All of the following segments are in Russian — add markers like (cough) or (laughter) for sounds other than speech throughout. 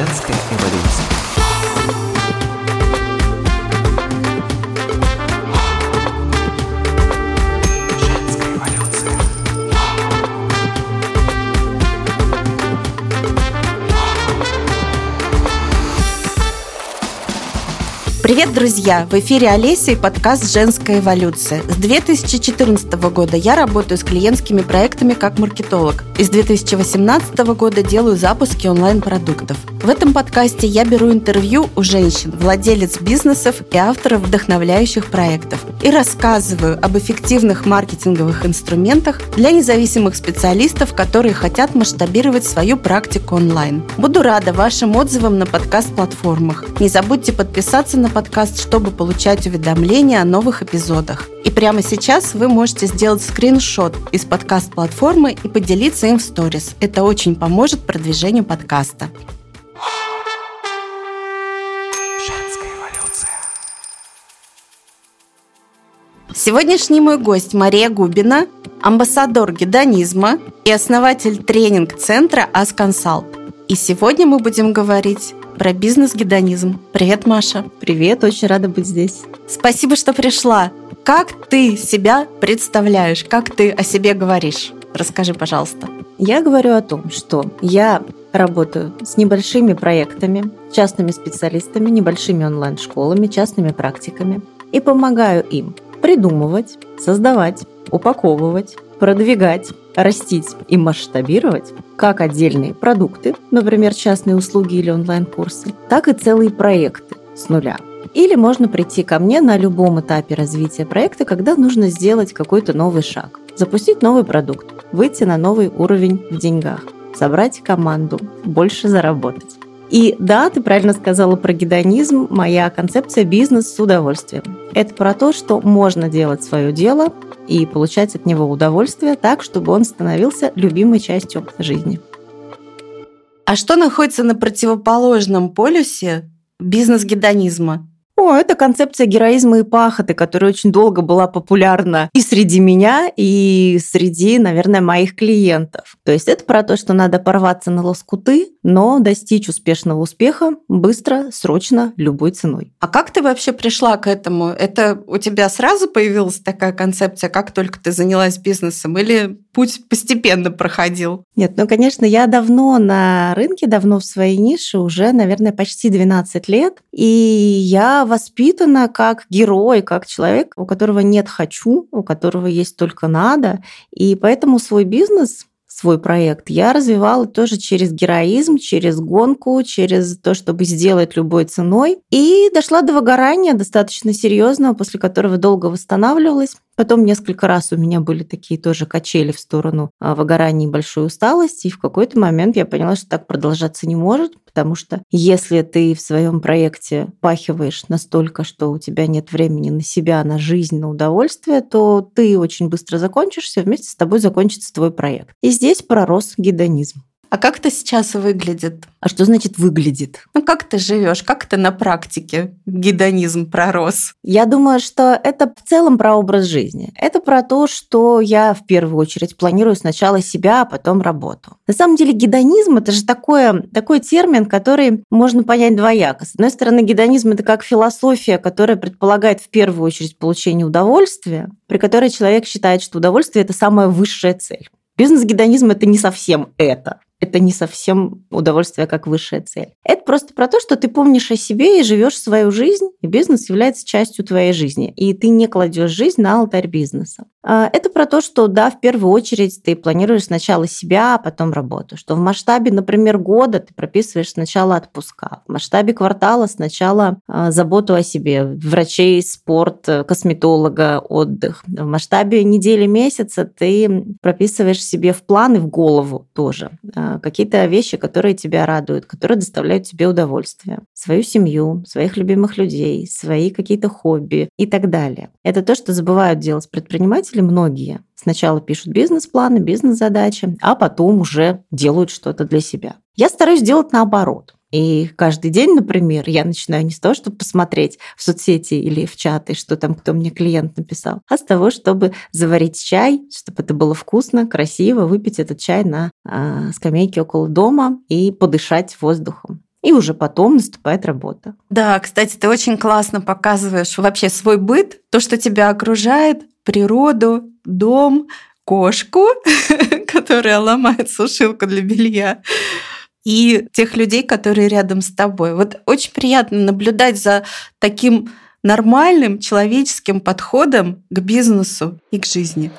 Женская эволюция. Привет, друзья! В эфире Олеся и подкаст «Женская эволюция». С 2014 года я работаю с клиентскими проектами как маркетолог. И с 2018 года делаю запуски онлайн-продуктов. В этом подкасте я беру интервью у женщин, владелец бизнесов и авторов вдохновляющих проектов. И рассказываю об эффективных маркетинговых инструментах для независимых специалистов, которые хотят масштабировать свою практику онлайн. Буду рада вашим отзывам на подкаст-платформах. Не забудьте подписаться на подкаст, чтобы получать уведомления о новых эпизодах. И прямо сейчас вы можете сделать скриншот из подкаст-платформы и поделиться им в сторис. Это очень поможет продвижению подкаста. Сегодняшний мой гость Мария Губина, амбассадор гедонизма и основатель тренинг-центра Асконсалт. И сегодня мы будем говорить про бизнес-гедонизм. Привет, Маша. Привет, очень рада быть здесь. Спасибо, что пришла. Как ты себя представляешь? Как ты о себе говоришь? Расскажи, пожалуйста. Я говорю о том, что я работаю с небольшими проектами, частными специалистами, небольшими онлайн-школами, частными практиками и помогаю им придумывать, создавать, упаковывать, продвигать, растить и масштабировать как отдельные продукты, например, частные услуги или онлайн-курсы, так и целые проекты с нуля. Или можно прийти ко мне на любом этапе развития проекта, когда нужно сделать какой-то новый шаг, запустить новый продукт, выйти на новый уровень в деньгах, собрать команду, больше заработать. И да, ты правильно сказала про гедонизм. Моя концепция бизнес с удовольствием. Это про то, что можно делать свое дело и получать от него удовольствие так, чтобы он становился любимой частью жизни. А что находится на противоположном полюсе бизнес-гедонизма? О, это концепция героизма и пахоты, которая очень долго была популярна и среди меня, и среди, наверное, моих клиентов. То есть это про то, что надо порваться на лоскуты, но достичь успешного успеха быстро, срочно, любой ценой. А как ты вообще пришла к этому? Это у тебя сразу появилась такая концепция, как только ты занялась бизнесом, или путь постепенно проходил? Нет, ну, конечно, я давно на рынке, давно в своей нише, уже, наверное, почти 12 лет, и я воспитана как герой, как человек, у которого нет «хочу», у которого есть только «надо», и поэтому свой бизнес свой проект, я развивала тоже через героизм, через гонку, через то, чтобы сделать любой ценой. И дошла до выгорания достаточно серьезного, после которого долго восстанавливалась. Потом несколько раз у меня были такие тоже качели в сторону а, выгорания и большой усталости. И в какой-то момент я поняла, что так продолжаться не может, потому что если ты в своем проекте пахиваешь настолько, что у тебя нет времени на себя, на жизнь, на удовольствие, то ты очень быстро закончишься, вместе с тобой закончится твой проект. И здесь пророс гедонизм. А как это сейчас выглядит? А что значит выглядит? Ну, как ты живешь? Как ты на практике гедонизм пророс? Я думаю, что это в целом про образ жизни. Это про то, что я в первую очередь планирую сначала себя, а потом работу. На самом деле гедонизм – это же такое, такой термин, который можно понять двояко. С одной стороны, гедонизм – это как философия, которая предполагает в первую очередь получение удовольствия, при которой человек считает, что удовольствие – это самая высшая цель. Бизнес-гедонизм – это не совсем это это не совсем удовольствие как высшая цель. Это просто про то, что ты помнишь о себе и живешь свою жизнь, и бизнес является частью твоей жизни, и ты не кладешь жизнь на алтарь бизнеса. А, это про то, что, да, в первую очередь ты планируешь сначала себя, а потом работу. Что в масштабе, например, года ты прописываешь сначала отпуска, в масштабе квартала сначала а, заботу о себе, врачей, спорт, косметолога, отдых. В масштабе недели, месяца ты прописываешь себе в планы в голову тоже а, какие-то вещи, которые тебя радуют, которые доставляют тебе удовольствие. Свою семью, своих любимых людей, свои какие-то хобби и так далее. Это то, что забывают делать предприниматели многие. Сначала пишут бизнес-планы, бизнес-задачи, а потом уже делают что-то для себя. Я стараюсь делать наоборот. И каждый день, например, я начинаю не с того, чтобы посмотреть в соцсети или в чаты, что там кто мне клиент написал, а с того, чтобы заварить чай, чтобы это было вкусно, красиво, выпить этот чай на э, скамейке около дома и подышать воздухом. И уже потом наступает работа. Да, кстати, ты очень классно показываешь вообще свой быт, то, что тебя окружает, природу, дом, кошку, (laughs) которая ломает сушилку для белья, и тех людей, которые рядом с тобой. Вот очень приятно наблюдать за таким нормальным человеческим подходом к бизнесу и к жизни.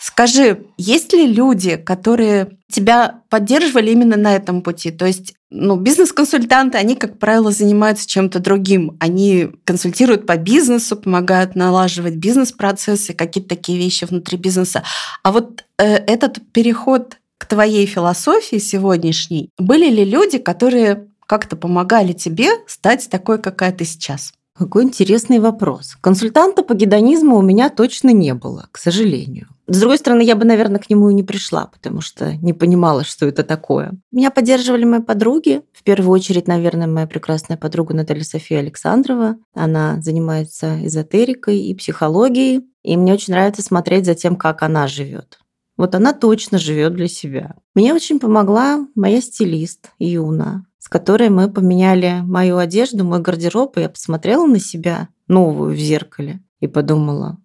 Скажи, есть ли люди, которые тебя поддерживали именно на этом пути? То есть ну, бизнес-консультанты, они, как правило, занимаются чем-то другим. Они консультируют по бизнесу, помогают налаживать бизнес-процессы, какие-то такие вещи внутри бизнеса. А вот э, этот переход к твоей философии сегодняшней, были ли люди, которые как-то помогали тебе стать такой, какая ты сейчас? Какой интересный вопрос. Консультанта по гедонизму у меня точно не было, к сожалению. С другой стороны, я бы, наверное, к нему и не пришла, потому что не понимала, что это такое. Меня поддерживали мои подруги. В первую очередь, наверное, моя прекрасная подруга Наталья София Александрова. Она занимается эзотерикой и психологией. И мне очень нравится смотреть за тем, как она живет. Вот она точно живет для себя. Мне очень помогла моя стилист Юна, с которой мы поменяли мою одежду, мой гардероб, и я посмотрела на себя новую в зеркале и подумала,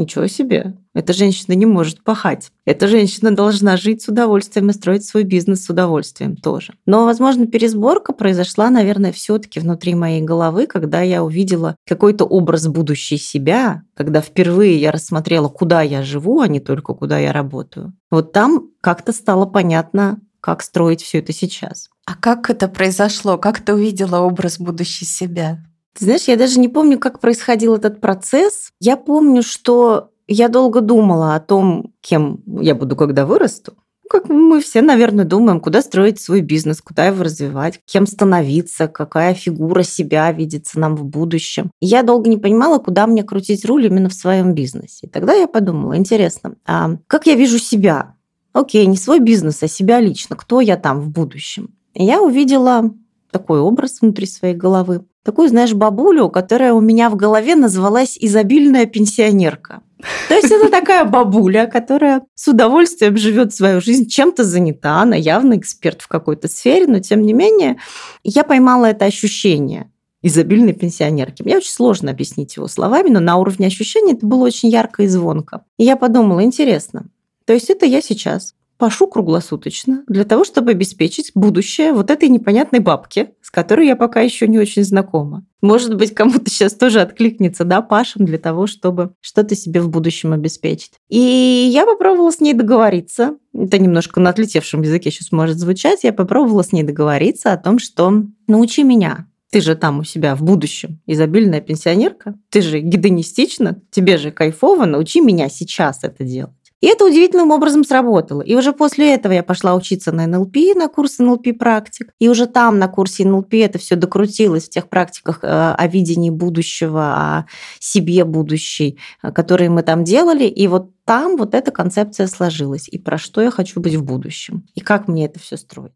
Ничего себе. Эта женщина не может пахать. Эта женщина должна жить с удовольствием и строить свой бизнес с удовольствием тоже. Но, возможно, пересборка произошла, наверное, все таки внутри моей головы, когда я увидела какой-то образ будущей себя, когда впервые я рассмотрела, куда я живу, а не только куда я работаю. Вот там как-то стало понятно, как строить все это сейчас. А как это произошло? Как ты увидела образ будущей себя? Ты знаешь, я даже не помню, как происходил этот процесс. Я помню, что я долго думала о том, кем я буду, когда вырасту. Как мы все, наверное, думаем, куда строить свой бизнес, куда его развивать, кем становиться, какая фигура себя видится нам в будущем. я долго не понимала, куда мне крутить руль именно в своем бизнесе. И тогда я подумала, интересно, а как я вижу себя? Окей, не свой бизнес, а себя лично. Кто я там в будущем? И я увидела такой образ внутри своей головы. Такую, знаешь, бабулю, которая у меня в голове называлась изобильная пенсионерка. То есть это такая бабуля, которая с удовольствием живет свою жизнь, чем-то занята, она явно эксперт в какой-то сфере, но тем не менее я поймала это ощущение изобильной пенсионерки. Мне очень сложно объяснить его словами, но на уровне ощущения это было очень ярко и звонко. И я подумала, интересно, то есть это я сейчас пашу круглосуточно для того, чтобы обеспечить будущее вот этой непонятной бабки, с которой я пока еще не очень знакома. Может быть, кому-то сейчас тоже откликнется, да, пашем для того, чтобы что-то себе в будущем обеспечить. И я попробовала с ней договориться. Это немножко на отлетевшем языке сейчас может звучать. Я попробовала с ней договориться о том, что научи меня ты же там у себя в будущем изобильная пенсионерка, ты же гедонистична, тебе же кайфово, научи меня сейчас это делать. И это удивительным образом сработало. И уже после этого я пошла учиться на НЛП, на курс НЛП практик. И уже там на курсе НЛП это все докрутилось в тех практиках э, о видении будущего, о себе будущей, э, которые мы там делали. И вот там вот эта концепция сложилась. И про что я хочу быть в будущем. И как мне это все строить.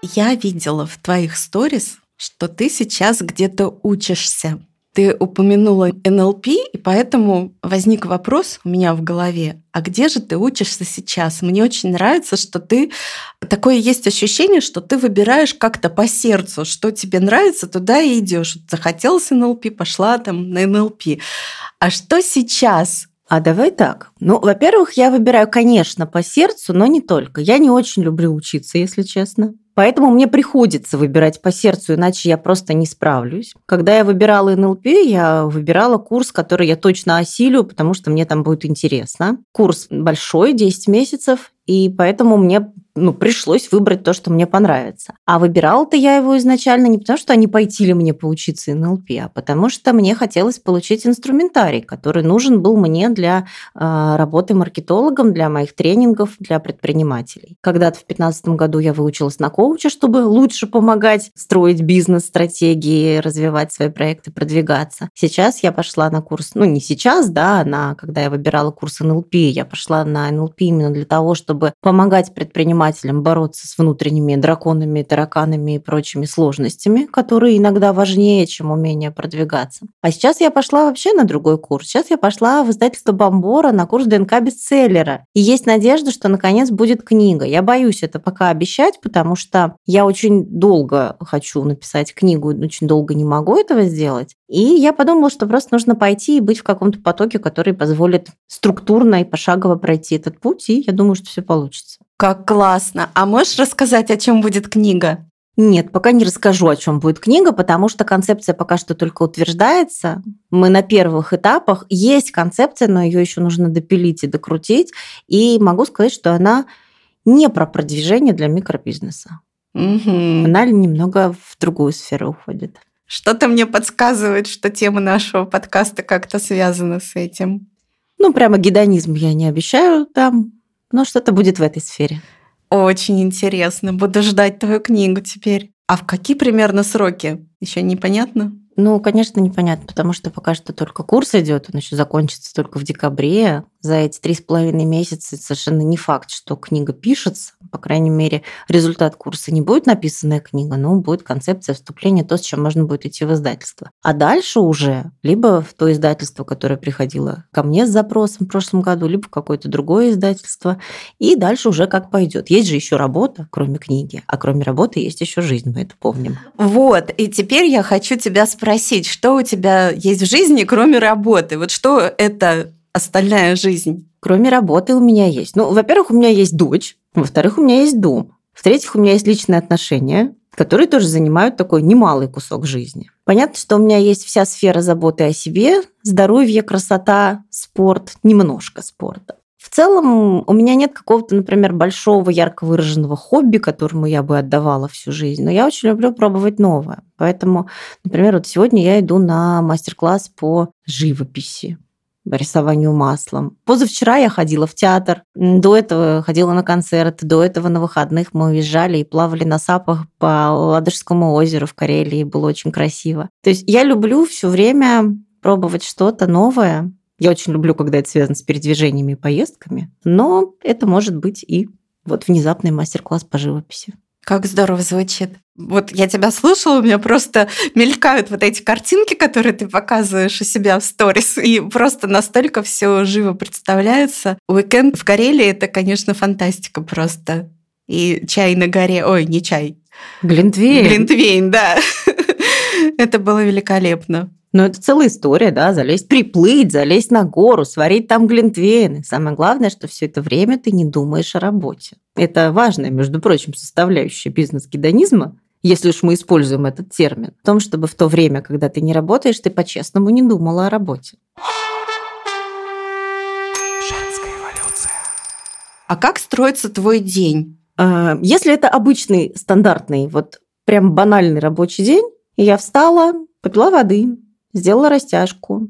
Я видела в твоих сторис, что ты сейчас где-то учишься. Ты упомянула НЛП, и поэтому возник вопрос у меня в голове, а где же ты учишься сейчас? Мне очень нравится, что ты... Такое есть ощущение, что ты выбираешь как-то по сердцу, что тебе нравится, туда и идешь. Захотелось НЛП, пошла там на НЛП. А что сейчас? А давай так. Ну, во-первых, я выбираю, конечно, по сердцу, но не только. Я не очень люблю учиться, если честно. Поэтому мне приходится выбирать по сердцу, иначе я просто не справлюсь. Когда я выбирала НЛП, я выбирала курс, который я точно осилю, потому что мне там будет интересно. Курс большой, 10 месяцев, и поэтому мне ну, пришлось выбрать то, что мне понравится. А выбирала-то я его изначально не потому, что они пойти ли мне поучиться НЛП, а потому что мне хотелось получить инструментарий, который нужен был мне для э, работы маркетологом, для моих тренингов, для предпринимателей. Когда-то в 2015 году я выучилась на коуча, чтобы лучше помогать строить бизнес-стратегии, развивать свои проекты, продвигаться. Сейчас я пошла на курс, ну не сейчас, да, на, когда я выбирала курс НЛП, я пошла на НЛП именно для того, чтобы помогать предпринимателям предпринимателем бороться с внутренними драконами, тараканами и прочими сложностями, которые иногда важнее, чем умение продвигаться. А сейчас я пошла вообще на другой курс. Сейчас я пошла в издательство Бомбора на курс ДНК бестселлера. И есть надежда, что наконец будет книга. Я боюсь это пока обещать, потому что я очень долго хочу написать книгу, очень долго не могу этого сделать. И я подумала, что просто нужно пойти и быть в каком-то потоке, который позволит структурно и пошагово пройти этот путь, и я думаю, что все получится. Как классно. А можешь рассказать, о чем будет книга? Нет, пока не расскажу, о чем будет книга, потому что концепция пока что только утверждается. Мы на первых этапах. Есть концепция, но ее еще нужно допилить и докрутить. И могу сказать, что она не про продвижение для микробизнеса. Угу. Она немного в другую сферу уходит. Что-то мне подсказывает, что тема нашего подкаста как-то связана с этим. Ну, прямо гедонизм я не обещаю там, но что-то будет в этой сфере. Очень интересно. Буду ждать твою книгу теперь. А в какие примерно сроки? Еще непонятно? Ну, конечно, непонятно, потому что пока что только курс идет, он еще закончится только в декабре. За эти три с половиной месяца совершенно не факт, что книга пишется. По крайней мере, результат курса не будет написанная книга, но будет концепция вступления, то, с чем можно будет идти в издательство. А дальше уже либо в то издательство, которое приходило ко мне с запросом в прошлом году, либо в какое-то другое издательство. И дальше уже как пойдет. Есть же еще работа, кроме книги, а кроме работы есть еще жизнь, мы это помним. Вот, и теперь я хочу тебя спросить, что у тебя есть в жизни, кроме работы? Вот что это остальная жизнь? Кроме работы у меня есть. Ну, во-первых, у меня есть дочь, во-вторых, у меня есть дом, в-третьих, у меня есть личные отношения, которые тоже занимают такой немалый кусок жизни. Понятно, что у меня есть вся сфера заботы о себе, здоровье, красота, спорт, немножко спорта. В целом у меня нет какого-то, например, большого, ярко выраженного хобби, которому я бы отдавала всю жизнь, но я очень люблю пробовать новое. Поэтому, например, вот сегодня я иду на мастер-класс по живописи рисованию маслом. Позавчера я ходила в театр, до этого ходила на концерт, до этого на выходных мы уезжали и плавали на сапах по Ладожскому озеру в Карелии, было очень красиво. То есть я люблю все время пробовать что-то новое. Я очень люблю, когда это связано с передвижениями и поездками, но это может быть и вот внезапный мастер-класс по живописи. Как здорово звучит. Вот я тебя слушала, у меня просто мелькают вот эти картинки, которые ты показываешь у себя в сторис, и просто настолько все живо представляется. Уикенд в Карелии – это, конечно, фантастика просто. И чай на горе, ой, не чай. Глинтвейн. Глинтвейн, да. Это было великолепно. Но это целая история, да, залезть, приплыть, залезть на гору, сварить там глинтвейн. И самое главное, что все это время ты не думаешь о работе. Это важная, между прочим, составляющая бизнес-гедонизма, если уж мы используем этот термин, в том, чтобы в то время, когда ты не работаешь, ты по-честному не думала о работе. Женская эволюция. А как строится твой день? А, Если это обычный, стандартный, вот прям банальный рабочий день, я встала, попила воды, сделала растяжку,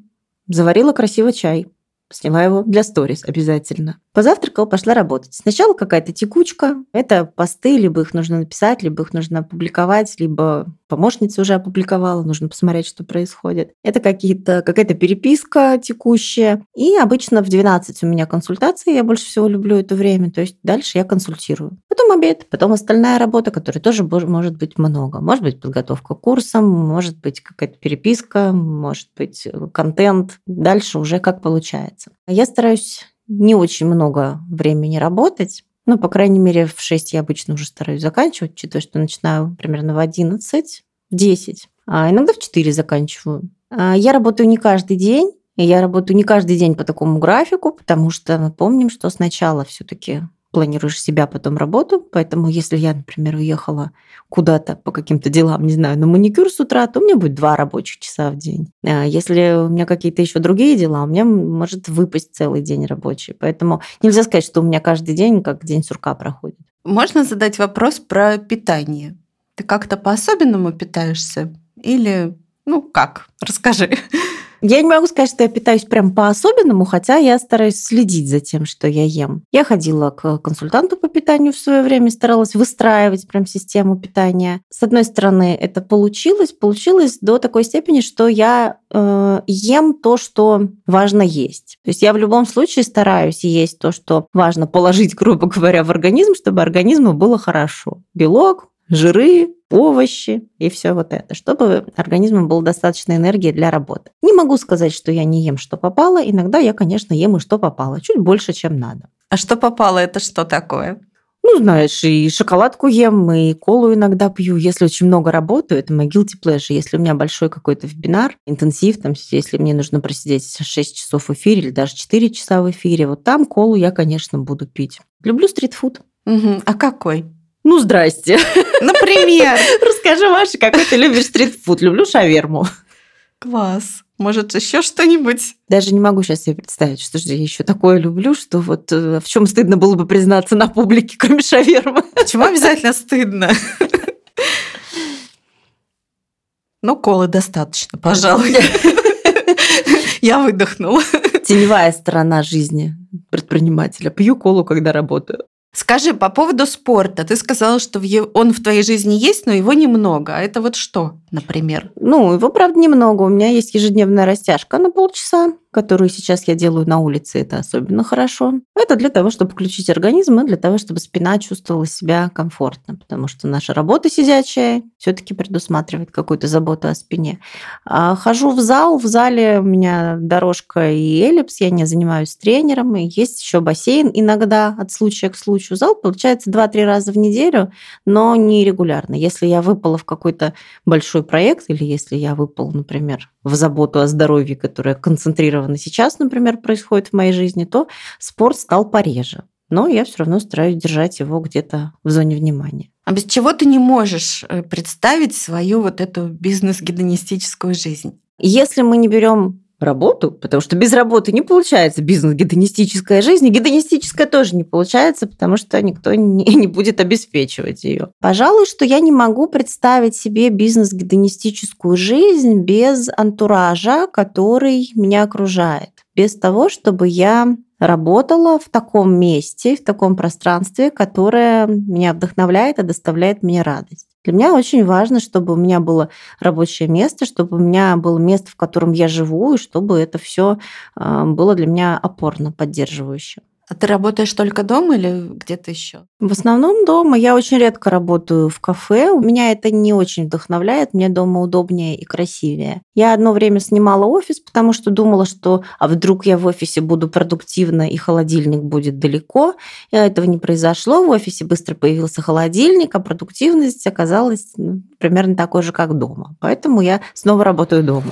заварила красиво чай, сняла его для сторис обязательно. Позавтракала, пошла работать. Сначала какая-то текучка. Это посты, либо их нужно написать, либо их нужно опубликовать, либо помощница уже опубликовала, нужно посмотреть, что происходит. Это какие-то, какая-то переписка текущая. И обычно в 12 у меня консультации, я больше всего люблю это время, то есть дальше я консультирую. Потом обед, потом остальная работа, которой тоже может быть много. Может быть подготовка к курсам, может быть какая-то переписка, может быть контент. Дальше уже как получается. Я стараюсь не очень много времени работать. Ну, по крайней мере, в 6 я обычно уже стараюсь заканчивать, учитывая, что начинаю примерно в 11, в 10, а иногда в 4 заканчиваю. А Я работаю не каждый день, я работаю не каждый день по такому графику, потому что мы помним, что сначала все-таки планируешь себя, потом работу. Поэтому если я, например, уехала куда-то по каким-то делам, не знаю, на маникюр с утра, то у меня будет два рабочих часа в день. А если у меня какие-то еще другие дела, у меня может выпасть целый день рабочий. Поэтому нельзя сказать, что у меня каждый день как день сурка проходит. Можно задать вопрос про питание? Ты как-то по-особенному питаешься? Или, ну как? Расскажи. (laughs) Я не могу сказать, что я питаюсь прям по-особенному, хотя я стараюсь следить за тем, что я ем. Я ходила к консультанту по питанию в свое время, старалась выстраивать прям систему питания. С одной стороны, это получилось. Получилось до такой степени, что я э, ем то, что важно есть. То есть я в любом случае стараюсь есть то, что важно положить, (laughs) грубо говоря, в организм, чтобы организму было хорошо. Белок, жиры, овощи и все вот это, чтобы организму было достаточно энергии для работы. Не могу сказать, что я не ем, что попало. Иногда я, конечно, ем и что попало, чуть больше, чем надо. А что попало, это что такое? Ну, знаешь, и шоколадку ем, и колу иногда пью. Если очень много работаю, это мой guilty pleasure. Если у меня большой какой-то вебинар, интенсив, там, если мне нужно просидеть 6 часов в эфире или даже 4 часа в эфире, вот там колу я, конечно, буду пить. Люблю стритфуд. Угу. А какой? Ну, здрасте. Например? (laughs) Расскажи, Маша, какой ты любишь стритфуд? Люблю шаверму. Класс. Может, еще что-нибудь? Даже не могу сейчас себе представить, что же я еще такое люблю, что вот э, в чем стыдно было бы признаться на публике, кроме шавермы. Почему обязательно стыдно? Ну, колы достаточно, пожалуй. (laughs) Я выдохнула. Теневая сторона жизни предпринимателя. Пью колу, когда работаю. Скажи, по поводу спорта, ты сказала, что он в твоей жизни есть, но его немного. А это вот что, например? Ну, его, правда, немного. У меня есть ежедневная растяжка на полчаса которую сейчас я делаю на улице, это особенно хорошо. Это для того, чтобы включить организм и для того, чтобы спина чувствовала себя комфортно, потому что наша работа сидячая все-таки предусматривает какую-то заботу о спине. А хожу в зал, в зале у меня дорожка и эллипс, я не занимаюсь тренером, и есть еще бассейн иногда от случая к случаю. Зал получается 2-3 раза в неделю, но не регулярно. Если я выпала в какой-то большой проект или если я выпала, например, в заботу о здоровье, которая концентрирована сейчас, например, происходит в моей жизни, то спорт стал пореже. Но я все равно стараюсь держать его где-то в зоне внимания. А без чего ты не можешь э, представить свою вот эту бизнес-гедонистическую жизнь? Если мы не берем работу, потому что без работы не получается бизнес-гедонистическая жизнь, и гедонистическая тоже не получается, потому что никто не, (laughs) не будет обеспечивать ее. Пожалуй, что я не могу представить себе бизнес-гедонистическую жизнь без антуража, который меня окружает, без того, чтобы я работала в таком месте, в таком пространстве, которое меня вдохновляет и доставляет мне радость. Для меня очень важно, чтобы у меня было рабочее место, чтобы у меня было место, в котором я живу, и чтобы это все а, было для меня опорно, поддерживающе. А ты работаешь только дома или где-то еще? В основном дома. Я очень редко работаю в кафе. У меня это не очень вдохновляет. Мне дома удобнее и красивее. Я одно время снимала офис, потому что думала, что а вдруг я в офисе буду продуктивна и холодильник будет далеко. И этого не произошло. В офисе быстро появился холодильник, а продуктивность оказалась ну, примерно такой же, как дома. Поэтому я снова работаю дома.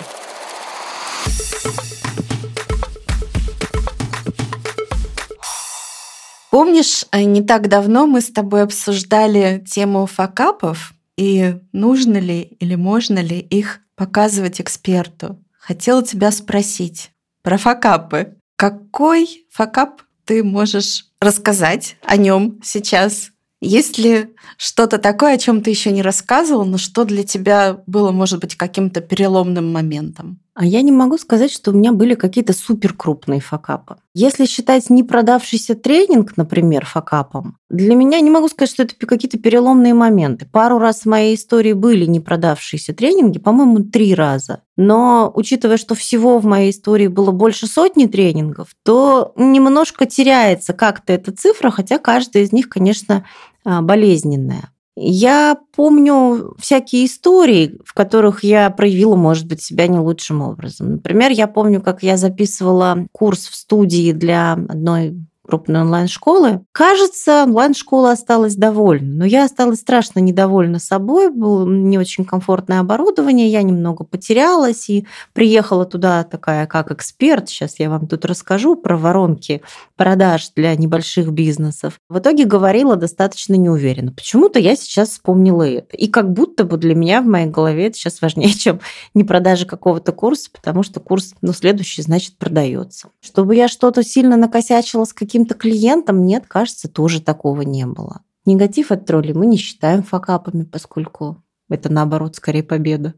Помнишь, э, не так давно мы с тобой обсуждали тему факапов и нужно ли или можно ли их показывать эксперту. Хотела тебя спросить про факапы. Какой факап ты можешь рассказать о нем сейчас? Есть ли что-то такое, о чем ты еще не рассказывал, но что для тебя было, может быть, каким-то переломным моментом? А я не могу сказать, что у меня были какие-то супер крупные факапы. Если считать не продавшийся тренинг, например, факапом, для меня не могу сказать, что это какие-то переломные моменты. Пару раз в моей истории были не продавшиеся тренинги, по-моему, три раза. Но учитывая, что всего в моей истории было больше сотни тренингов, то немножко теряется как-то эта цифра, хотя каждая из них, конечно, а, болезненная. Я помню всякие истории, в которых я проявила, может быть, себя не лучшим образом. Например, я помню, как я записывала курс в студии для одной крупной онлайн-школы. Кажется, онлайн-школа осталась довольна, но я осталась страшно недовольна собой, было не очень комфортное оборудование, я немного потерялась и приехала туда такая как эксперт. Сейчас я вам тут расскажу про воронки продаж для небольших бизнесов. В итоге говорила достаточно неуверенно. Почему-то я сейчас вспомнила это. И как будто бы для меня в моей голове это сейчас важнее, (laughs) чем не продажи какого-то курса, потому что курс, ну, следующий, значит, продается. Чтобы я что-то сильно накосячила с каким каким-то клиентам нет, кажется, тоже такого не было. Негатив от троллей мы не считаем факапами, поскольку это, наоборот, скорее победа.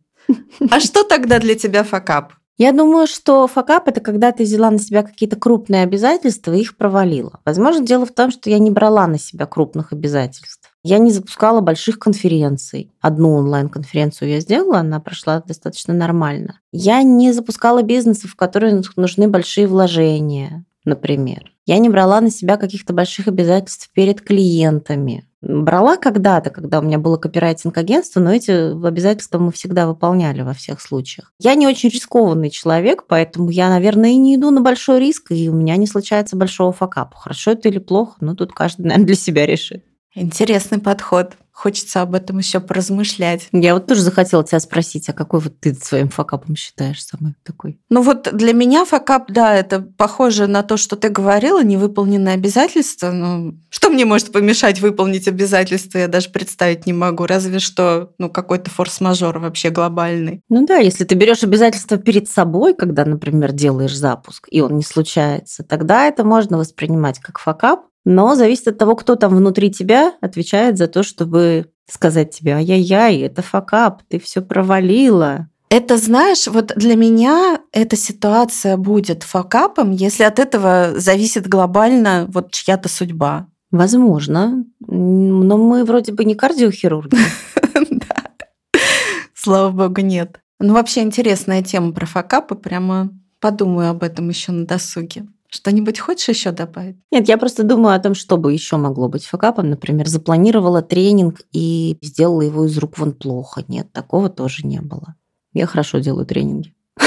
А что тогда для тебя факап? Я думаю, что факап – это когда ты взяла на себя какие-то крупные обязательства и их провалила. Возможно, дело в том, что я не брала на себя крупных обязательств. Я не запускала больших конференций. Одну онлайн-конференцию я сделала, она прошла достаточно нормально. Я не запускала бизнесов, в которые нужны большие вложения, например. Я не брала на себя каких-то больших обязательств перед клиентами. Брала когда-то, когда у меня было копирайтинг-агентство, но эти обязательства мы всегда выполняли во всех случаях. Я не очень рискованный человек, поэтому я, наверное, и не иду на большой риск, и у меня не случается большого факапа. Хорошо это или плохо, ну тут каждый, наверное, для себя решит. Интересный подход. Хочется об этом еще поразмышлять. Я вот тоже захотела тебя спросить, а какой вот ты своим факапом считаешь самый такой? Ну вот для меня факап, да, это похоже на то, что ты говорила, невыполненное обязательство. Ну, что мне может помешать выполнить обязательство, я даже представить не могу. Разве что ну, какой-то форс-мажор вообще глобальный. Ну да, если ты берешь обязательство перед собой, когда, например, делаешь запуск, и он не случается, тогда это можно воспринимать как факап, но зависит от того, кто там внутри тебя отвечает за то, чтобы сказать тебе, ай-яй-яй, это факап, ты все провалила. Это, знаешь, вот для меня эта ситуация будет факапом, если от этого зависит глобально вот чья-то судьба. Возможно. Но мы вроде бы не кардиохирурги. (laughs) Да. Слава богу, нет. Ну, вообще интересная тема про факапы. Прямо подумаю об этом еще на досуге. Что-нибудь хочешь еще добавить? Нет, я просто думаю о том, что бы еще могло быть факапом. Например, запланировала тренинг и сделала его из рук вон плохо. Нет, такого тоже не было. Я хорошо делаю тренинги. (laughs)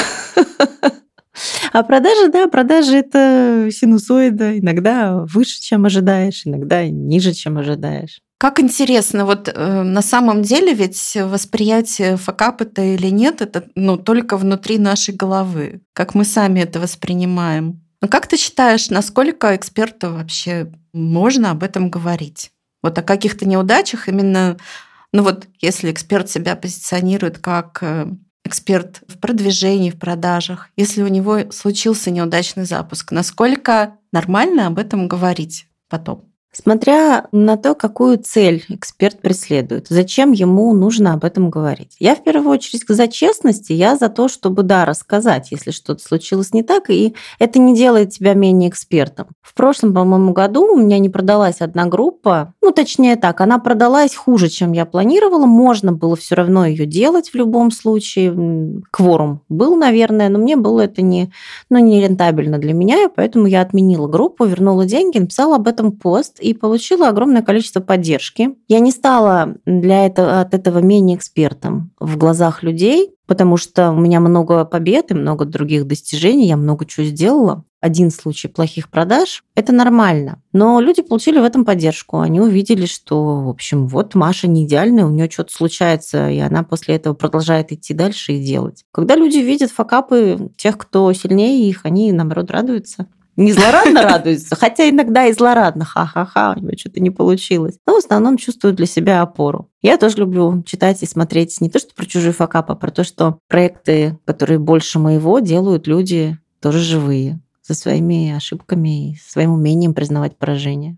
А продажи, да, продажи это синусоида. Иногда выше, чем ожидаешь, иногда ниже, чем ожидаешь. Как интересно, вот э, на самом деле ведь восприятие факап это или нет, это ну, только внутри нашей головы, как мы сами это воспринимаем. Но как ты считаешь, насколько эксперту вообще можно об этом говорить? Вот о каких-то неудачах именно, ну вот если эксперт себя позиционирует как э, эксперт в продвижении, в продажах, если у него случился неудачный запуск, насколько нормально об этом говорить потом? Смотря на то, какую цель эксперт преследует, зачем ему нужно об этом говорить. Я в первую очередь за честность, я за то, чтобы, да, рассказать, если что-то случилось не так, и это не делает тебя менее экспертом. В прошлом, по-моему, году у меня не продалась одна группа, ну, точнее так, она продалась хуже, чем я планировала, можно было все равно ее делать в любом случае, кворум был, наверное, но мне было это не, ну, не рентабельно для меня, и поэтому я отменила группу, вернула деньги, написала об этом пост, и получила огромное количество поддержки. Я не стала для этого, от этого менее экспертом в глазах людей, потому что у меня много побед и много других достижений, я много чего сделала. Один случай плохих продаж – это нормально. Но люди получили в этом поддержку. Они увидели, что, в общем, вот Маша не идеальная, у нее что-то случается, и она после этого продолжает идти дальше и делать. Когда люди видят факапы тех, кто сильнее их, они, наоборот, радуются не злорадно радуются, хотя иногда и злорадно, ха-ха-ха, у него что-то не получилось. Но в основном чувствуют для себя опору. Я тоже люблю читать и смотреть не то, что про чужие факапы, а про то, что проекты, которые больше моего, делают люди тоже живые, со своими ошибками и своим умением признавать поражение.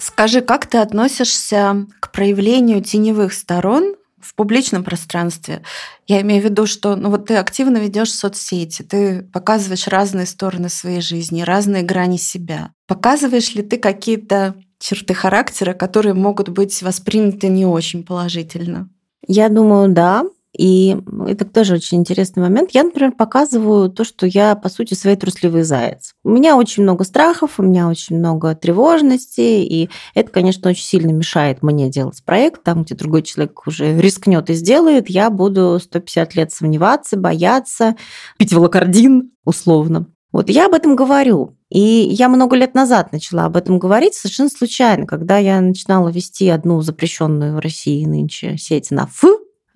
Скажи, как ты относишься к проявлению теневых сторон в публичном пространстве. Я имею в виду, что ну, вот ты активно ведешь соцсети, ты показываешь разные стороны своей жизни, разные грани себя. Показываешь ли ты какие-то черты характера, которые могут быть восприняты не очень положительно? Я думаю, да. И это тоже очень интересный момент. Я, например, показываю то, что я, по сути, своей трусливый заяц. У меня очень много страхов, у меня очень много тревожности, и это, конечно, очень сильно мешает мне делать проект. Там, где другой человек уже рискнет и сделает, я буду 150 лет сомневаться, бояться, пить волокордин, условно. Вот я об этом говорю. И я много лет назад начала об этом говорить совершенно случайно, когда я начинала вести одну запрещенную в России нынче сеть на Ф,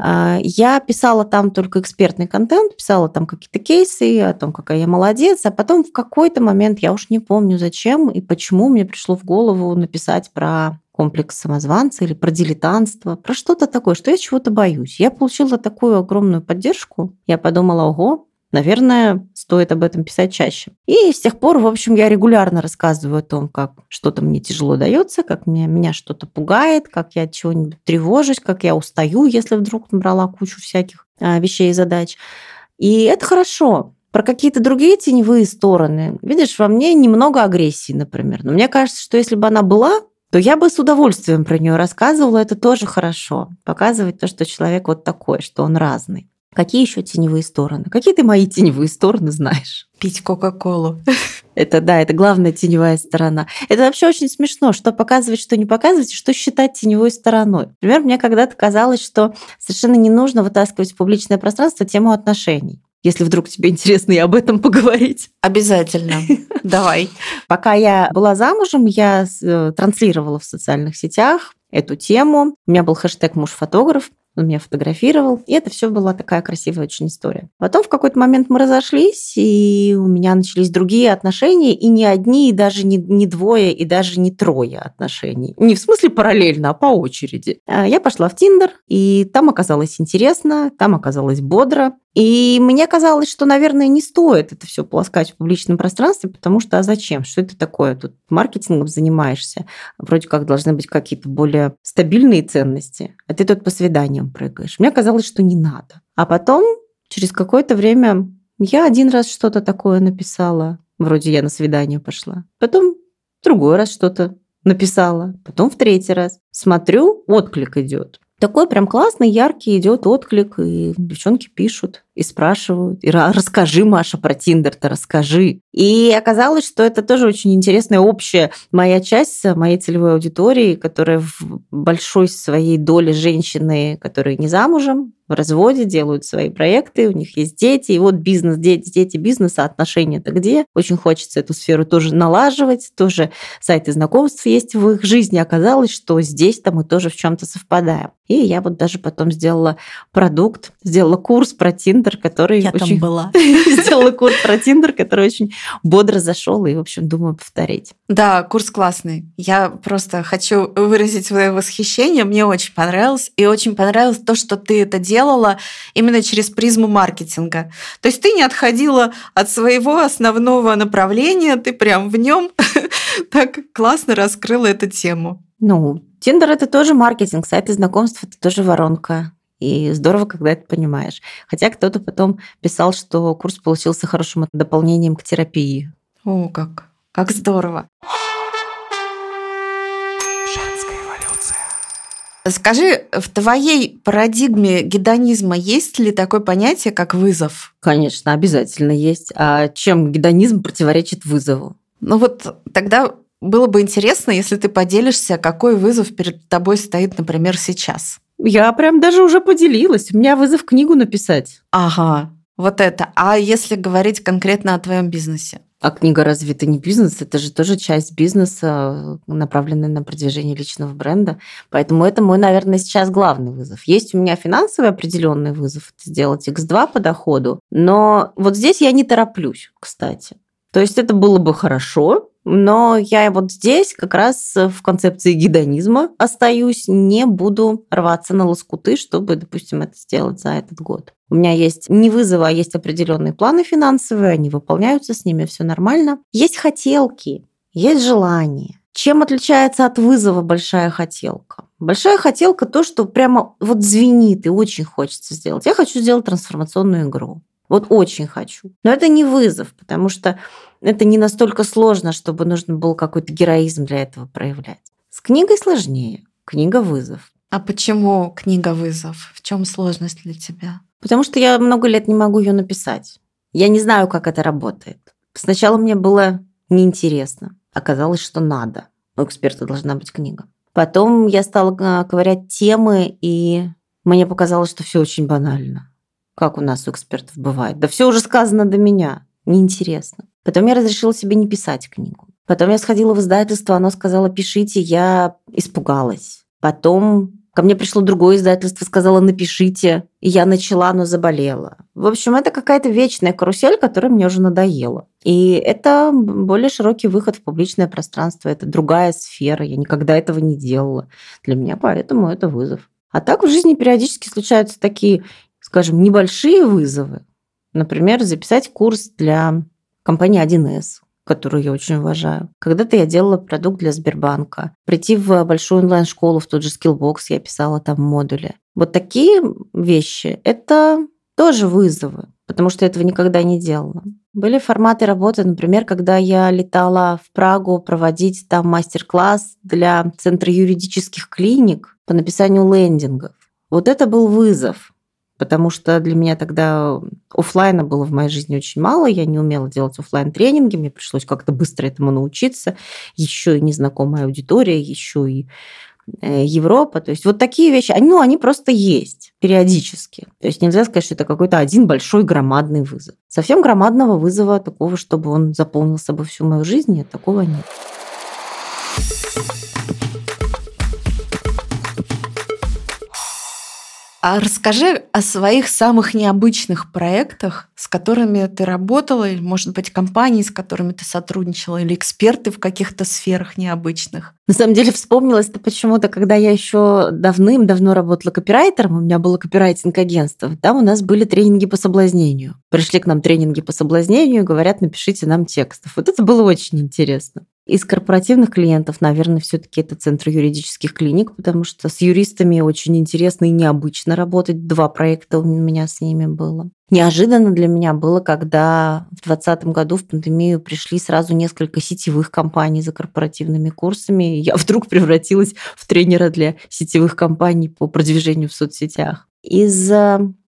я писала там только экспертный контент, писала там какие-то кейсы о том, какая я молодец, а потом в какой-то момент, я уж не помню зачем и почему, мне пришло в голову написать про комплекс самозванца или про дилетантство, про что-то такое, что я чего-то боюсь. Я получила такую огромную поддержку. Я подумала, ого, наверное, стоит об этом писать чаще. И с тех пор, в общем, я регулярно рассказываю о том, как что-то мне тяжело дается, как меня, меня что-то пугает, как я чего-нибудь тревожусь, как я устаю, если вдруг набрала кучу всяких а, вещей и задач. И это хорошо. Про какие-то другие теневые стороны, видишь, во мне немного агрессии, например. Но мне кажется, что если бы она была, то я бы с удовольствием про нее рассказывала. Это тоже хорошо. Показывать то, что человек вот такой, что он разный. Какие еще теневые стороны? Какие ты мои теневые стороны знаешь? Пить Кока-Колу. (laughs) Это да, это главная теневая сторона. Это вообще очень смешно, что показывать, что не показывать, и что считать теневой стороной. Например, мне когда-то казалось, что совершенно не нужно вытаскивать в публичное пространство тему отношений если вдруг тебе интересно и об этом поговорить. Обязательно. (laughs) Давай. Пока я была замужем, я э, транслировала в социальных сетях эту тему. У меня был хэштег «муж-фотограф», он меня фотографировал, и это все была такая красивая очень история. Потом в какой-то момент мы разошлись, и у меня начались другие отношения, и не одни, и даже не, не двое, и даже не трое отношений. Не в смысле параллельно, а по очереди. А я пошла в Тиндер, и там оказалось интересно, там оказалось бодро, и мне казалось, что, наверное, не стоит это все полоскать в публичном пространстве, потому что а зачем? Что это такое? Тут маркетингом занимаешься. Вроде как должны быть какие-то более стабильные ценности, а ты тут по свиданиям прыгаешь. Мне казалось, что не надо. А потом, через какое-то время, я один раз что-то такое написала. Вроде я на свидание пошла. Потом другой раз что-то написала. Потом в третий раз. Смотрю, отклик идет. Такой прям классный, яркий идет отклик, и девчонки пишут и спрашивают. И расскажи, Маша, про Тиндер-то расскажи. И оказалось, что это тоже очень интересная общая моя часть моей целевой аудитории, которая в большой своей доле женщины, которые не замужем, в разводе, делают свои проекты, у них есть дети, и вот бизнес, дети, дети, бизнес, а отношения-то где? Очень хочется эту сферу тоже налаживать, тоже сайты знакомств есть в их жизни. Оказалось, что здесь-то мы тоже в чем-то совпадаем. И я вот даже потом сделала продукт, сделала курс про Тиндер, который я очень... там была. (laughs) Сделала курс про Тиндер, который очень бодро зашел, и, в общем, думаю повторить. Да, курс классный. Я просто хочу выразить свое восхищение. Мне очень понравилось. И очень понравилось то, что ты это делала именно через призму маркетинга. То есть ты не отходила от своего основного направления, ты прям в нем (laughs) так классно раскрыла эту тему. Ну, Тиндер это тоже маркетинг, сайты знакомств это тоже воронка. И здорово, когда это понимаешь. Хотя кто-то потом писал, что курс получился хорошим дополнением к терапии. О, как! Как здорово! Женская эволюция. Скажи, в твоей парадигме гедонизма есть ли такое понятие, как вызов? Конечно, обязательно есть. А чем гедонизм противоречит вызову? Ну вот тогда было бы интересно, если ты поделишься, какой вызов перед тобой стоит, например, сейчас. Я прям даже уже поделилась. У меня вызов книгу написать. Ага, вот это. А если говорить конкретно о твоем бизнесе? А книга разве это не бизнес? Это же тоже часть бизнеса, направленная на продвижение личного бренда. Поэтому это мой, наверное, сейчас главный вызов. Есть у меня финансовый определенный вызов, это сделать X2 по доходу. Но вот здесь я не тороплюсь, кстати. То есть это было бы хорошо, но я вот здесь как раз в концепции гедонизма остаюсь, не буду рваться на лоскуты, чтобы, допустим, это сделать за этот год. У меня есть не вызовы, а есть определенные планы финансовые, они выполняются, с ними все нормально. Есть хотелки, есть желания. Чем отличается от вызова большая хотелка? Большая хотелка то, что прямо вот звенит и очень хочется сделать. Я хочу сделать трансформационную игру. Вот очень хочу. Но это не вызов, потому что это не настолько сложно, чтобы нужно был какой-то героизм для этого проявлять. С книгой сложнее. Книга вызов. А почему книга вызов? В чем сложность для тебя? Потому что я много лет не могу ее написать. Я не знаю, как это работает. Сначала мне было неинтересно. Оказалось, что надо. У эксперта должна быть книга. Потом я стала а, ковырять темы, и мне показалось, что все очень банально. Как у нас у экспертов бывает. Да все уже сказано до меня. Неинтересно. Потом я разрешила себе не писать книгу. Потом я сходила в издательство, оно сказала, пишите, я испугалась. Потом ко мне пришло другое издательство, сказала, напишите, и я начала, но заболела. В общем, это какая-то вечная карусель, которая мне уже надоела. И это более широкий выход в публичное пространство, это другая сфера, я никогда этого не делала. Для меня поэтому это вызов. А так в жизни периодически случаются такие, скажем, небольшие вызовы. Например, записать курс для компании 1С, которую я очень уважаю. Когда-то я делала продукт для Сбербанка. Прийти в большую онлайн-школу, в тот же Skillbox, я писала там модули. Вот такие вещи – это тоже вызовы, потому что этого никогда не делала. Были форматы работы, например, когда я летала в Прагу проводить там мастер-класс для Центра юридических клиник по написанию лендингов. Вот это был вызов, потому что для меня тогда офлайна было в моей жизни очень мало, я не умела делать офлайн тренинги мне пришлось как-то быстро этому научиться, еще и незнакомая аудитория, еще и э, Европа. То есть вот такие вещи, они, ну, они просто есть периодически. То есть нельзя сказать, что это какой-то один большой громадный вызов. Совсем громадного вызова такого, чтобы он заполнил собой всю мою жизнь, нет, такого нет. А расскажи о своих самых необычных проектах, с которыми ты работала, или, может быть, компании, с которыми ты сотрудничала, или эксперты в каких-то сферах необычных. На самом деле вспомнилось это почему-то, когда я еще давным-давно работала копирайтером, у меня было копирайтинг-агентство, там у нас были тренинги по соблазнению. Пришли к нам тренинги по соблазнению, говорят, напишите нам текстов. Вот это было очень интересно. Из корпоративных клиентов, наверное, все-таки это центр юридических клиник, потому что с юристами очень интересно и необычно работать. Два проекта у меня с ними было. Неожиданно для меня было, когда в 2020 году в пандемию пришли сразу несколько сетевых компаний за корпоративными курсами. И я (laughs) вдруг превратилась в тренера для сетевых компаний по продвижению в соцсетях. Из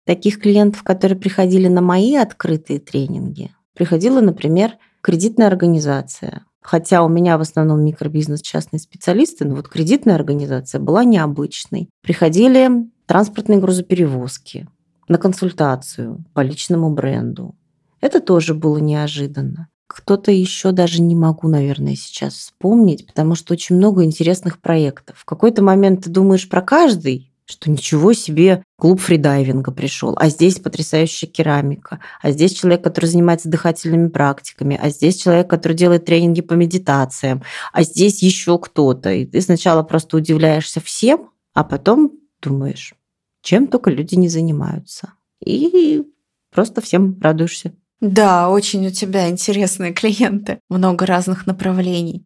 таких клиентов, которые приходили на мои открытые тренинги, приходила, например, кредитная организация, Хотя у меня в основном микробизнес частные специалисты, но вот кредитная организация была необычной. Приходили транспортные грузоперевозки на консультацию по личному бренду. Это тоже было неожиданно. Кто-то еще даже не могу, наверное, сейчас вспомнить, потому что очень много интересных проектов. В какой-то момент ты думаешь про каждый, что ничего себе, клуб фридайвинга пришел, а здесь потрясающая керамика, а здесь человек, который занимается дыхательными практиками, а здесь человек, который делает тренинги по медитациям, а здесь еще кто-то. И ты сначала просто удивляешься всем, а потом думаешь, чем только люди не занимаются. И просто всем радуешься. Да, очень у тебя интересные клиенты, много разных направлений.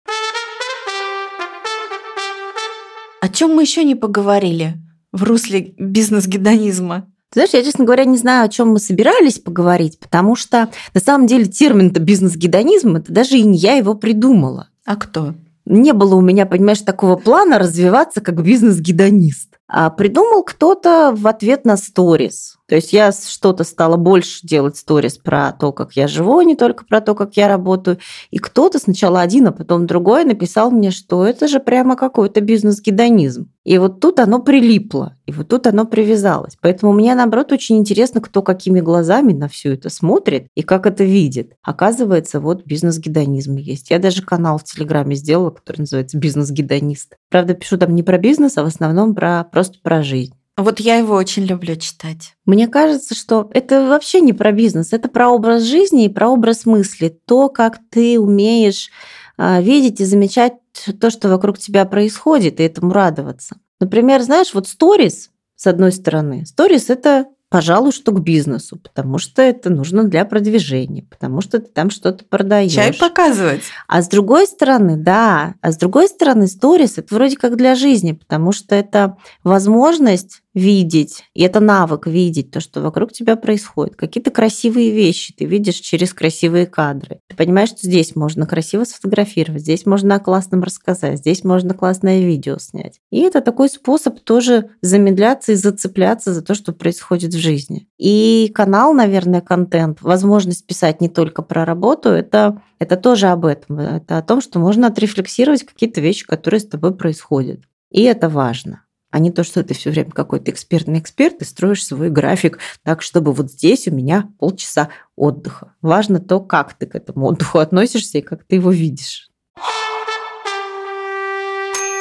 О чем мы еще не поговорили? В русле бизнес-гедонизма? знаешь, я, честно говоря, не знаю, о чем мы собирались поговорить, потому что на самом деле термин-то бизнес-гедонизм, это даже и не я его придумала. А кто? Не было у меня, понимаешь, такого плана развиваться как бизнес-гедонист. А придумал кто-то в ответ на сторис. То есть я что-то стала больше делать сторис про то, как я живу, а не только про то, как я работаю. И кто-то сначала один, а потом другой написал мне, что это же прямо какой-то бизнес-гедонизм. И вот тут оно прилипло, и вот тут оно привязалось. Поэтому мне, наоборот, очень интересно, кто какими глазами на все это смотрит и как это видит. Оказывается, вот бизнес-гедонизм есть. Я даже канал в Телеграме сделала, который называется «Бизнес-гедонист». Правда, пишу там не про бизнес, а в основном про просто про жизнь. Вот я его очень люблю читать. Мне кажется, что это вообще не про бизнес, это про образ жизни и про образ мысли. То, как ты умеешь а, видеть и замечать то, что вокруг тебя происходит, и этому радоваться. Например, знаешь, вот сторис, с одной стороны, сторис – это пожалуй, что к бизнесу, потому что это нужно для продвижения, потому что ты там что-то продаешь. Чай показывать. А с другой стороны, да, а с другой стороны, сторис это вроде как для жизни, потому что это возможность видеть, и это навык видеть то, что вокруг тебя происходит. Какие-то красивые вещи ты видишь через красивые кадры. Ты понимаешь, что здесь можно красиво сфотографировать, здесь можно о классном рассказать, здесь можно классное видео снять. И это такой способ тоже замедляться и зацепляться за то, что происходит в жизни. И канал, наверное, контент, возможность писать не только про работу, это, это тоже об этом. Это о том, что можно отрефлексировать какие-то вещи, которые с тобой происходят. И это важно а не то, что ты все время какой-то экспертный эксперт и строишь свой график так, чтобы вот здесь у меня полчаса отдыха. Важно то, как ты к этому отдыху относишься и как ты его видишь.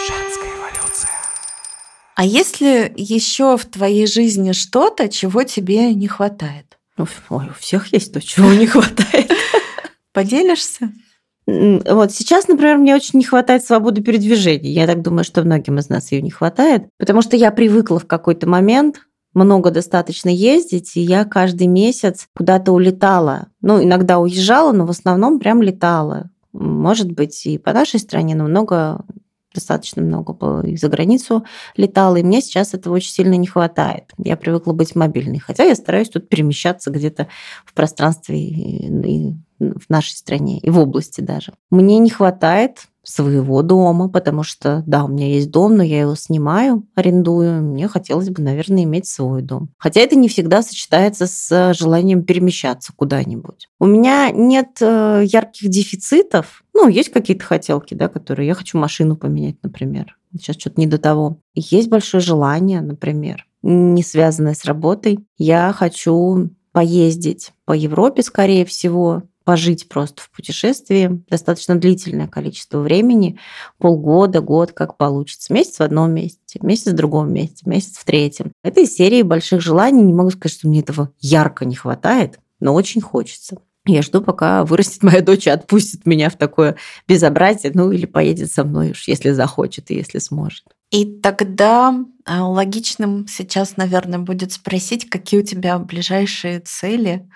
Женская эволюция. А если еще в твоей жизни что-то, чего тебе не хватает? Ой, у всех есть то, чего не (laughs) хватает. Поделишься? Вот сейчас, например, мне очень не хватает свободы передвижения. Я так думаю, что многим из нас ее не хватает, потому что я привыкла в какой-то момент много достаточно ездить, и я каждый месяц куда-то улетала. Ну, иногда уезжала, но в основном прям летала. может быть, и по нашей стране, но много достаточно много и за границу летала, и мне сейчас этого очень сильно не хватает. Я привыкла быть мобильной, хотя я стараюсь тут перемещаться где-то в пространстве и в нашей стране, и в области даже. Мне не хватает своего дома, потому что, да, у меня есть дом, но я его снимаю, арендую. Мне хотелось бы, наверное, иметь свой дом. Хотя это не всегда сочетается с желанием перемещаться куда-нибудь. У меня нет э, ярких дефицитов. Ну, есть какие-то хотелки, да, которые я хочу машину поменять, например. Сейчас что-то не до того. Есть большое желание, например, не связанное с работой. Я хочу поездить по Европе, скорее всего, пожить просто в путешествии достаточно длительное количество времени, полгода, год, как получится. Месяц в одном месте, месяц в другом месте, месяц в третьем. Это из серии больших желаний. Не могу сказать, что мне этого ярко не хватает, но очень хочется. Я жду, пока вырастет моя дочь и отпустит меня в такое безобразие, ну или поедет со мной уж, если захочет и если сможет. И тогда а, логичным сейчас, наверное, будет спросить, какие у тебя ближайшие цели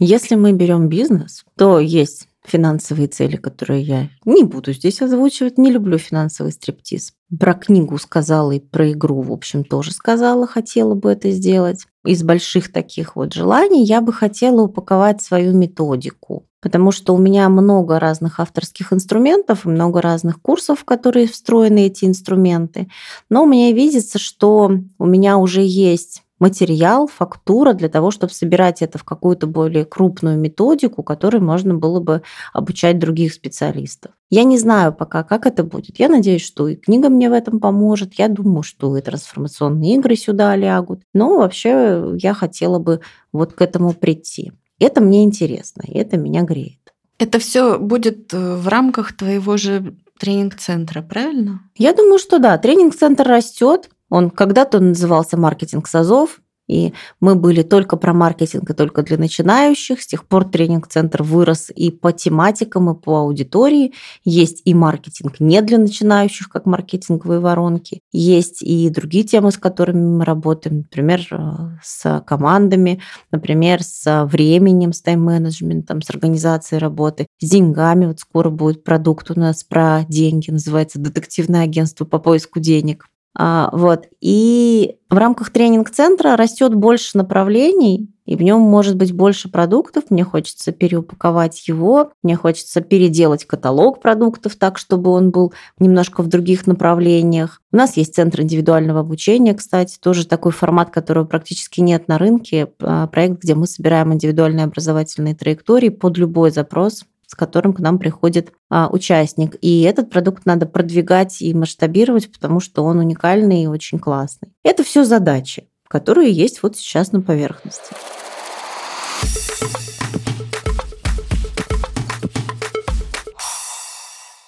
если мы берем бизнес, то есть финансовые цели, которые я не буду здесь озвучивать. Не люблю финансовый стриптиз. Про книгу сказала и про игру, в общем, тоже сказала, хотела бы это сделать. Из больших таких вот желаний я бы хотела упаковать свою методику, потому что у меня много разных авторских инструментов много разных курсов, в которые встроены эти инструменты. Но мне видится, что у меня уже есть материал, фактура для того, чтобы собирать это в какую-то более крупную методику, которой можно было бы обучать других специалистов. Я не знаю пока, как это будет. Я надеюсь, что и книга мне в этом поможет. Я думаю, что и трансформационные игры сюда лягут. Но вообще я хотела бы вот к этому прийти. Это мне интересно, и это меня греет. Это все будет э, в рамках твоего же тренинг-центра, правильно? Я думаю, что да. Тренинг-центр растет. Он когда-то назывался «Маркетинг САЗов», и мы были только про маркетинг и только для начинающих. С тех пор тренинг-центр вырос и по тематикам, и по аудитории. Есть и маркетинг не для начинающих, как маркетинговые воронки. Есть и другие темы, с которыми мы работаем, например, э, с командами, например, с временем, с тайм-менеджментом, с организацией работы, с деньгами. Вот скоро будет продукт у нас про деньги, называется «Детективное агентство по поиску денег». А, вот. И в рамках тренинг-центра растет больше направлений, и в нем может быть больше продуктов. Мне хочется переупаковать его, мне хочется переделать каталог продуктов так, чтобы он был немножко в других направлениях. У нас есть центр индивидуального обучения, кстати, тоже такой формат, которого практически нет на рынке. А, проект, где мы собираем индивидуальные образовательные траектории под любой запрос с которым к нам приходит а, участник. И этот продукт надо продвигать и масштабировать, потому что он уникальный и очень классный. Это все задачи, которые есть вот сейчас на поверхности.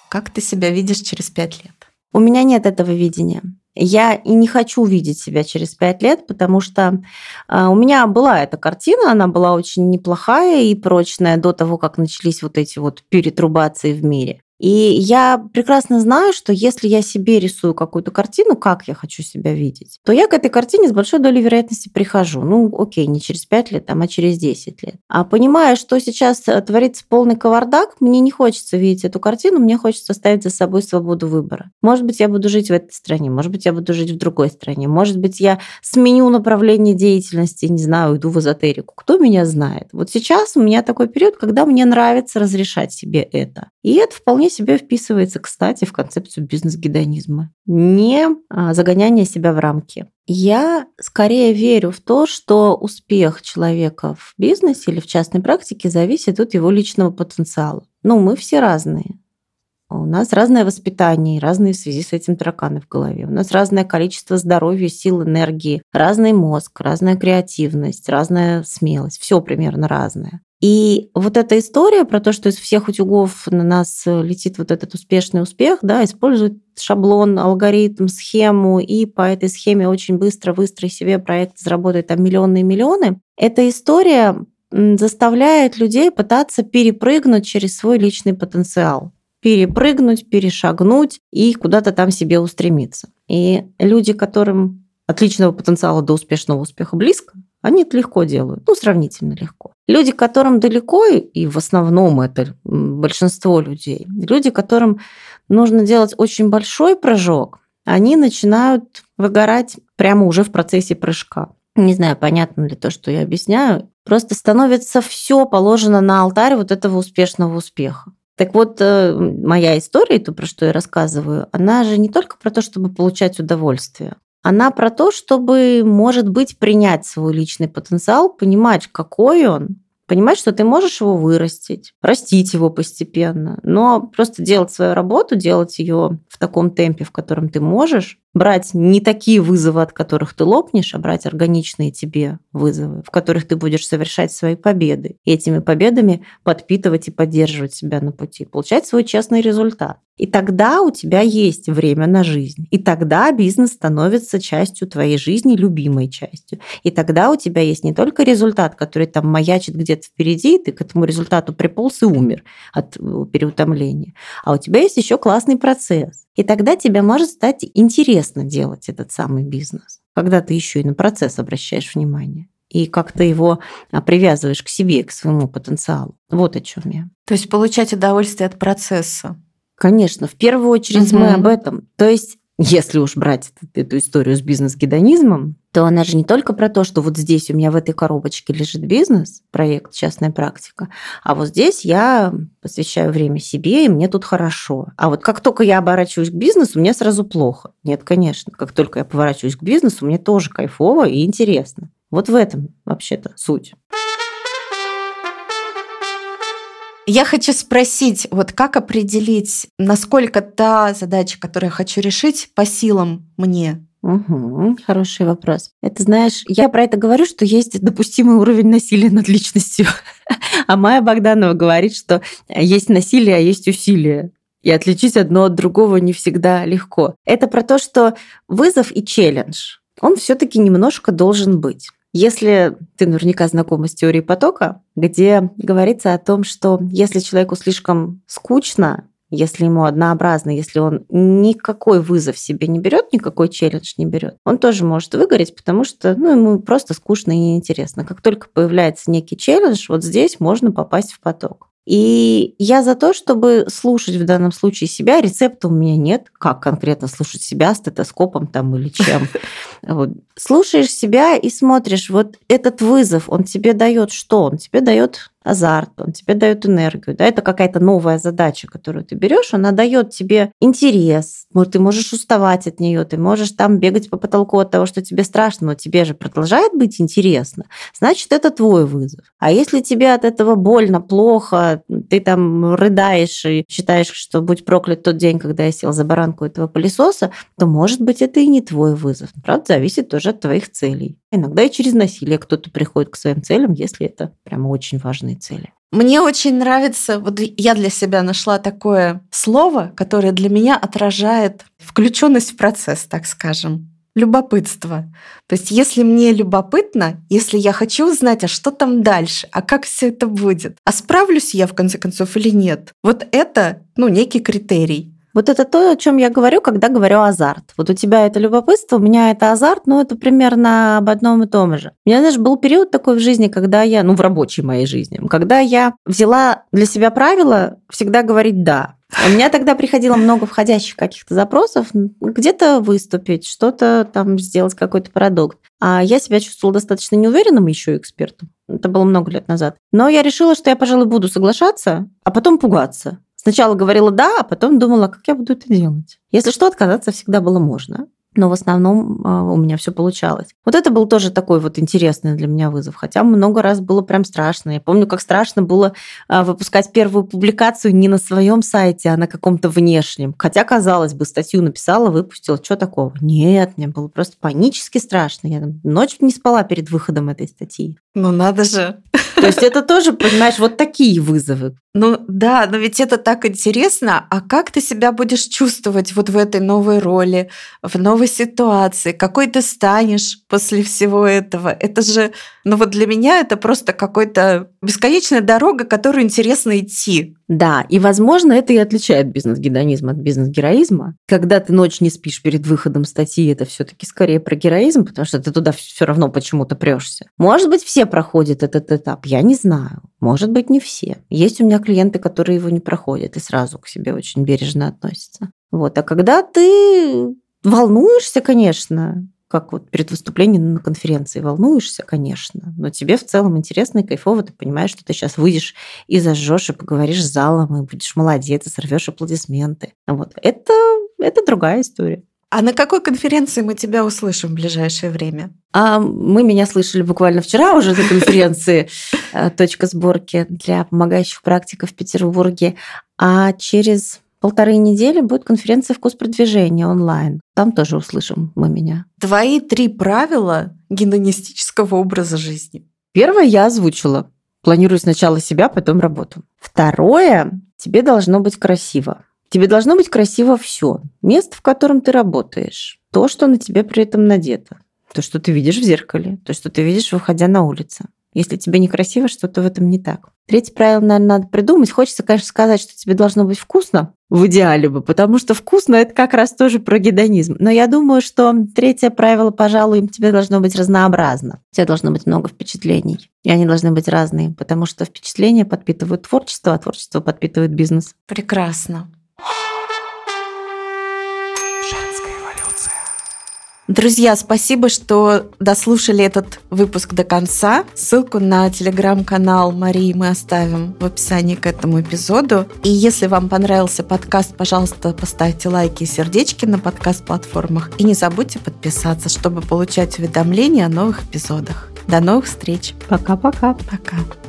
Как ты себя видишь через пять лет? У меня нет этого видения. Я и не хочу видеть себя через пять лет, потому что а, у меня была эта картина, она была очень неплохая и прочная до того, как начались вот эти вот перетрубации в мире. И я прекрасно знаю, что если я себе рисую какую-то картину, как я хочу себя видеть, то я к этой картине с большой долей вероятности прихожу. Ну, окей, не через 5 лет, а через 10 лет. А понимая, что сейчас э, творится полный кавардак, мне не хочется видеть эту картину, мне хочется оставить за собой свободу выбора. Может быть, я буду жить в этой стране, может быть, я буду жить в другой стране, может быть, я сменю направление деятельности, не знаю, уйду в эзотерику. Кто меня знает? Вот сейчас у меня такой период, когда мне нравится разрешать себе это. И это вполне себе вписывается, кстати, в концепцию бизнес-гедонизма. Не а, загоняние себя в рамки. Я скорее верю в то, что успех человека в бизнесе или в частной практике зависит от его личного потенциала. Ну, мы все разные. У нас разное воспитание, разные в связи с этим тараканы в голове. У нас разное количество здоровья, сил, энергии, разный мозг, разная креативность, разная смелость. Все примерно разное. И вот эта история про то, что из всех утюгов на нас летит вот этот успешный успех, да, использует шаблон, алгоритм, схему, и по этой схеме очень быстро выстрои себе проект, заработать там миллионы и миллионы. Эта история заставляет людей пытаться перепрыгнуть через свой личный потенциал перепрыгнуть, перешагнуть и куда-то там себе устремиться. И люди, которым от личного потенциала до успешного успеха близко, они это легко делают, ну, сравнительно легко. Люди, которым далеко, и в основном это большинство людей, люди, которым нужно делать очень большой прыжок, они начинают выгорать прямо уже в процессе прыжка. Не знаю, понятно ли то, что я объясняю. Просто становится все положено на алтарь вот этого успешного успеха. Так вот, э, моя история, то, про что я рассказываю, она же не только про то, чтобы получать удовольствие. Она про то, чтобы, может быть, принять свой личный потенциал, понимать, какой он, понимать, что ты можешь его вырастить, растить его постепенно, но просто делать свою работу, делать ее в таком темпе, в котором ты можешь, брать не такие вызовы, от которых ты лопнешь, а брать органичные тебе вызовы, в которых ты будешь совершать свои победы. И этими победами подпитывать и поддерживать себя на пути, получать свой честный результат. И тогда у тебя есть время на жизнь. И тогда бизнес становится частью твоей жизни, любимой частью. И тогда у тебя есть не только результат, который там маячит где-то впереди, и ты к этому результату приполз и умер от э, переутомления, а у тебя есть еще классный процесс. И тогда тебе может стать интересно делать этот самый бизнес, когда ты еще и на процесс обращаешь внимание и как ты его а, привязываешь к себе, к своему потенциалу. Вот о чем я. То есть получать удовольствие от процесса. Конечно, в первую очередь угу. мы об этом. То есть если уж брать эту историю с бизнес-гедонизмом, то она же не только про то, что вот здесь у меня в этой коробочке лежит бизнес, проект «Частная практика», а вот здесь я посвящаю время себе, и мне тут хорошо. А вот как только я оборачиваюсь к бизнесу, мне сразу плохо. Нет, конечно. Как только я поворачиваюсь к бизнесу, мне тоже кайфово и интересно. Вот в этом вообще-то суть. Я хочу спросить, вот как определить, насколько та задача, которую я хочу решить, по силам мне? Угу, хороший вопрос. Это знаешь, я про это говорю, что есть допустимый уровень насилия над личностью. (laughs) А Майя Богданова говорит, что есть насилие, а есть усилие. И отличить одно от другого не всегда легко. Это про то, что вызов и челлендж, он все-таки немножко должен быть. Если ты наверняка знакома с теорией потока, где говорится о том, что если человеку слишком скучно, если ему однообразно, если он никакой вызов себе не берет, никакой челлендж не берет, он тоже может выгореть, потому что ну, ему просто скучно и неинтересно. Как только появляется некий челлендж, вот здесь можно попасть в поток. И я за то, чтобы слушать в данном случае себя. Рецепта у меня нет, как конкретно слушать себя стетоскопом там или чем. (laughs) Вот. Слушаешь себя и смотришь, вот этот вызов, он тебе дает что? Он тебе дает азарт, он тебе дает энергию. Да? Это какая-то новая задача, которую ты берешь, она дает тебе интерес. Может, ты можешь уставать от нее, ты можешь там бегать по потолку от того, что тебе страшно, но тебе же продолжает быть интересно. Значит, это твой вызов. А если тебе от этого больно, плохо, ты там рыдаешь и считаешь, что будь проклят тот день, когда я сел за баранку этого пылесоса, то, может быть, это и не твой вызов. Правда, зависит тоже от твоих целей. Иногда и через насилие кто-то приходит к своим целям, если это прямо очень важные цели. Мне очень нравится, вот я для себя нашла такое слово, которое для меня отражает включенность в процесс, так скажем. Любопытство. То есть, если мне любопытно, если я хочу узнать, а что там дальше, а как все это будет, а справлюсь я в конце концов или нет, вот это, ну, некий критерий. Вот это то, о чем я говорю, когда говорю азарт. Вот у тебя это любопытство, у меня это азарт, но это примерно об одном и том же. У меня, знаешь, был период такой в жизни, когда я, ну, в рабочей моей жизни, когда я взяла для себя правило всегда говорить «да». У меня тогда приходило много входящих каких-то запросов, где-то выступить, что-то там сделать, какой-то продукт. А я себя чувствовала достаточно неуверенным еще экспертом. Это было много лет назад. Но я решила, что я, пожалуй, буду соглашаться, а потом пугаться. Сначала говорила «да», а потом думала, как я буду это делать. Если что, отказаться всегда было можно но в основном а, у меня все получалось. Вот это был тоже такой вот интересный для меня вызов, хотя много раз было прям страшно. Я помню, как страшно было а, выпускать первую публикацию не на своем сайте, а на каком-то внешнем. Хотя, казалось бы, статью написала, выпустила, что такого? Нет, мне было просто панически страшно. Я ночь не спала перед выходом этой статьи. Ну надо же. То есть это (laughs) тоже, понимаешь, вот такие вызовы. Ну да, но ведь это так интересно. А как ты себя будешь чувствовать вот в этой новой роли, в новой стрессовой ситуации, какой ты станешь после всего этого. Это же, ну вот для меня это просто какой-то бесконечная дорога, которую интересно идти. Да, и, возможно, это и отличает бизнес-гедонизм от бизнес-героизма. Когда ты ночь не спишь перед выходом статьи, это все таки скорее про героизм, потому что ты туда все равно почему-то прешься. Может быть, все проходят этот этап, я не знаю. Может быть, не все. Есть у меня клиенты, которые его не проходят и сразу к себе очень бережно относятся. Вот. А когда ты волнуешься, конечно, как вот перед выступлением на конференции волнуешься, конечно, но тебе в целом интересно и кайфово, ты понимаешь, что ты сейчас выйдешь и зажжешь, и поговоришь с залом, и будешь молодец, и сорвешь аплодисменты. Вот. Это, это другая история. А на какой конференции мы тебя услышим в ближайшее время? А мы меня слышали буквально вчера уже на конференции э, «Точка сборки» для помогающих практиков в Петербурге. А через полторы недели будет конференция «Вкус продвижения» онлайн. Там тоже услышим мы меня. Твои три правила гедонистического образа жизни. Первое я озвучила. Планирую сначала себя, потом работу. Второе, тебе должно быть красиво. Тебе должно быть красиво все. Место, в котором ты работаешь, то, что на тебе при этом надето, то, что ты видишь в зеркале, то, что ты видишь, выходя на улицу. Если тебе некрасиво, что-то в этом не так. Третье правило, наверное, надо придумать. Хочется, конечно, сказать, что тебе должно быть вкусно, в идеале бы, потому что вкусно это как раз тоже про гедонизм. Но я думаю, что третье правило, пожалуй, тебе должно быть разнообразно. У тебя должно быть много впечатлений, и они должны быть разные, потому что впечатления подпитывают творчество, а творчество подпитывает бизнес. Прекрасно. Друзья, спасибо, что дослушали этот выпуск до конца. Ссылку на телеграм-канал Марии мы оставим в описании к этому эпизоду. И если вам понравился подкаст, пожалуйста, поставьте лайки и сердечки на подкаст-платформах. И не забудьте подписаться, чтобы получать уведомления о новых эпизодах. До новых встреч. Пока-пока. Пока. -пока. Пока.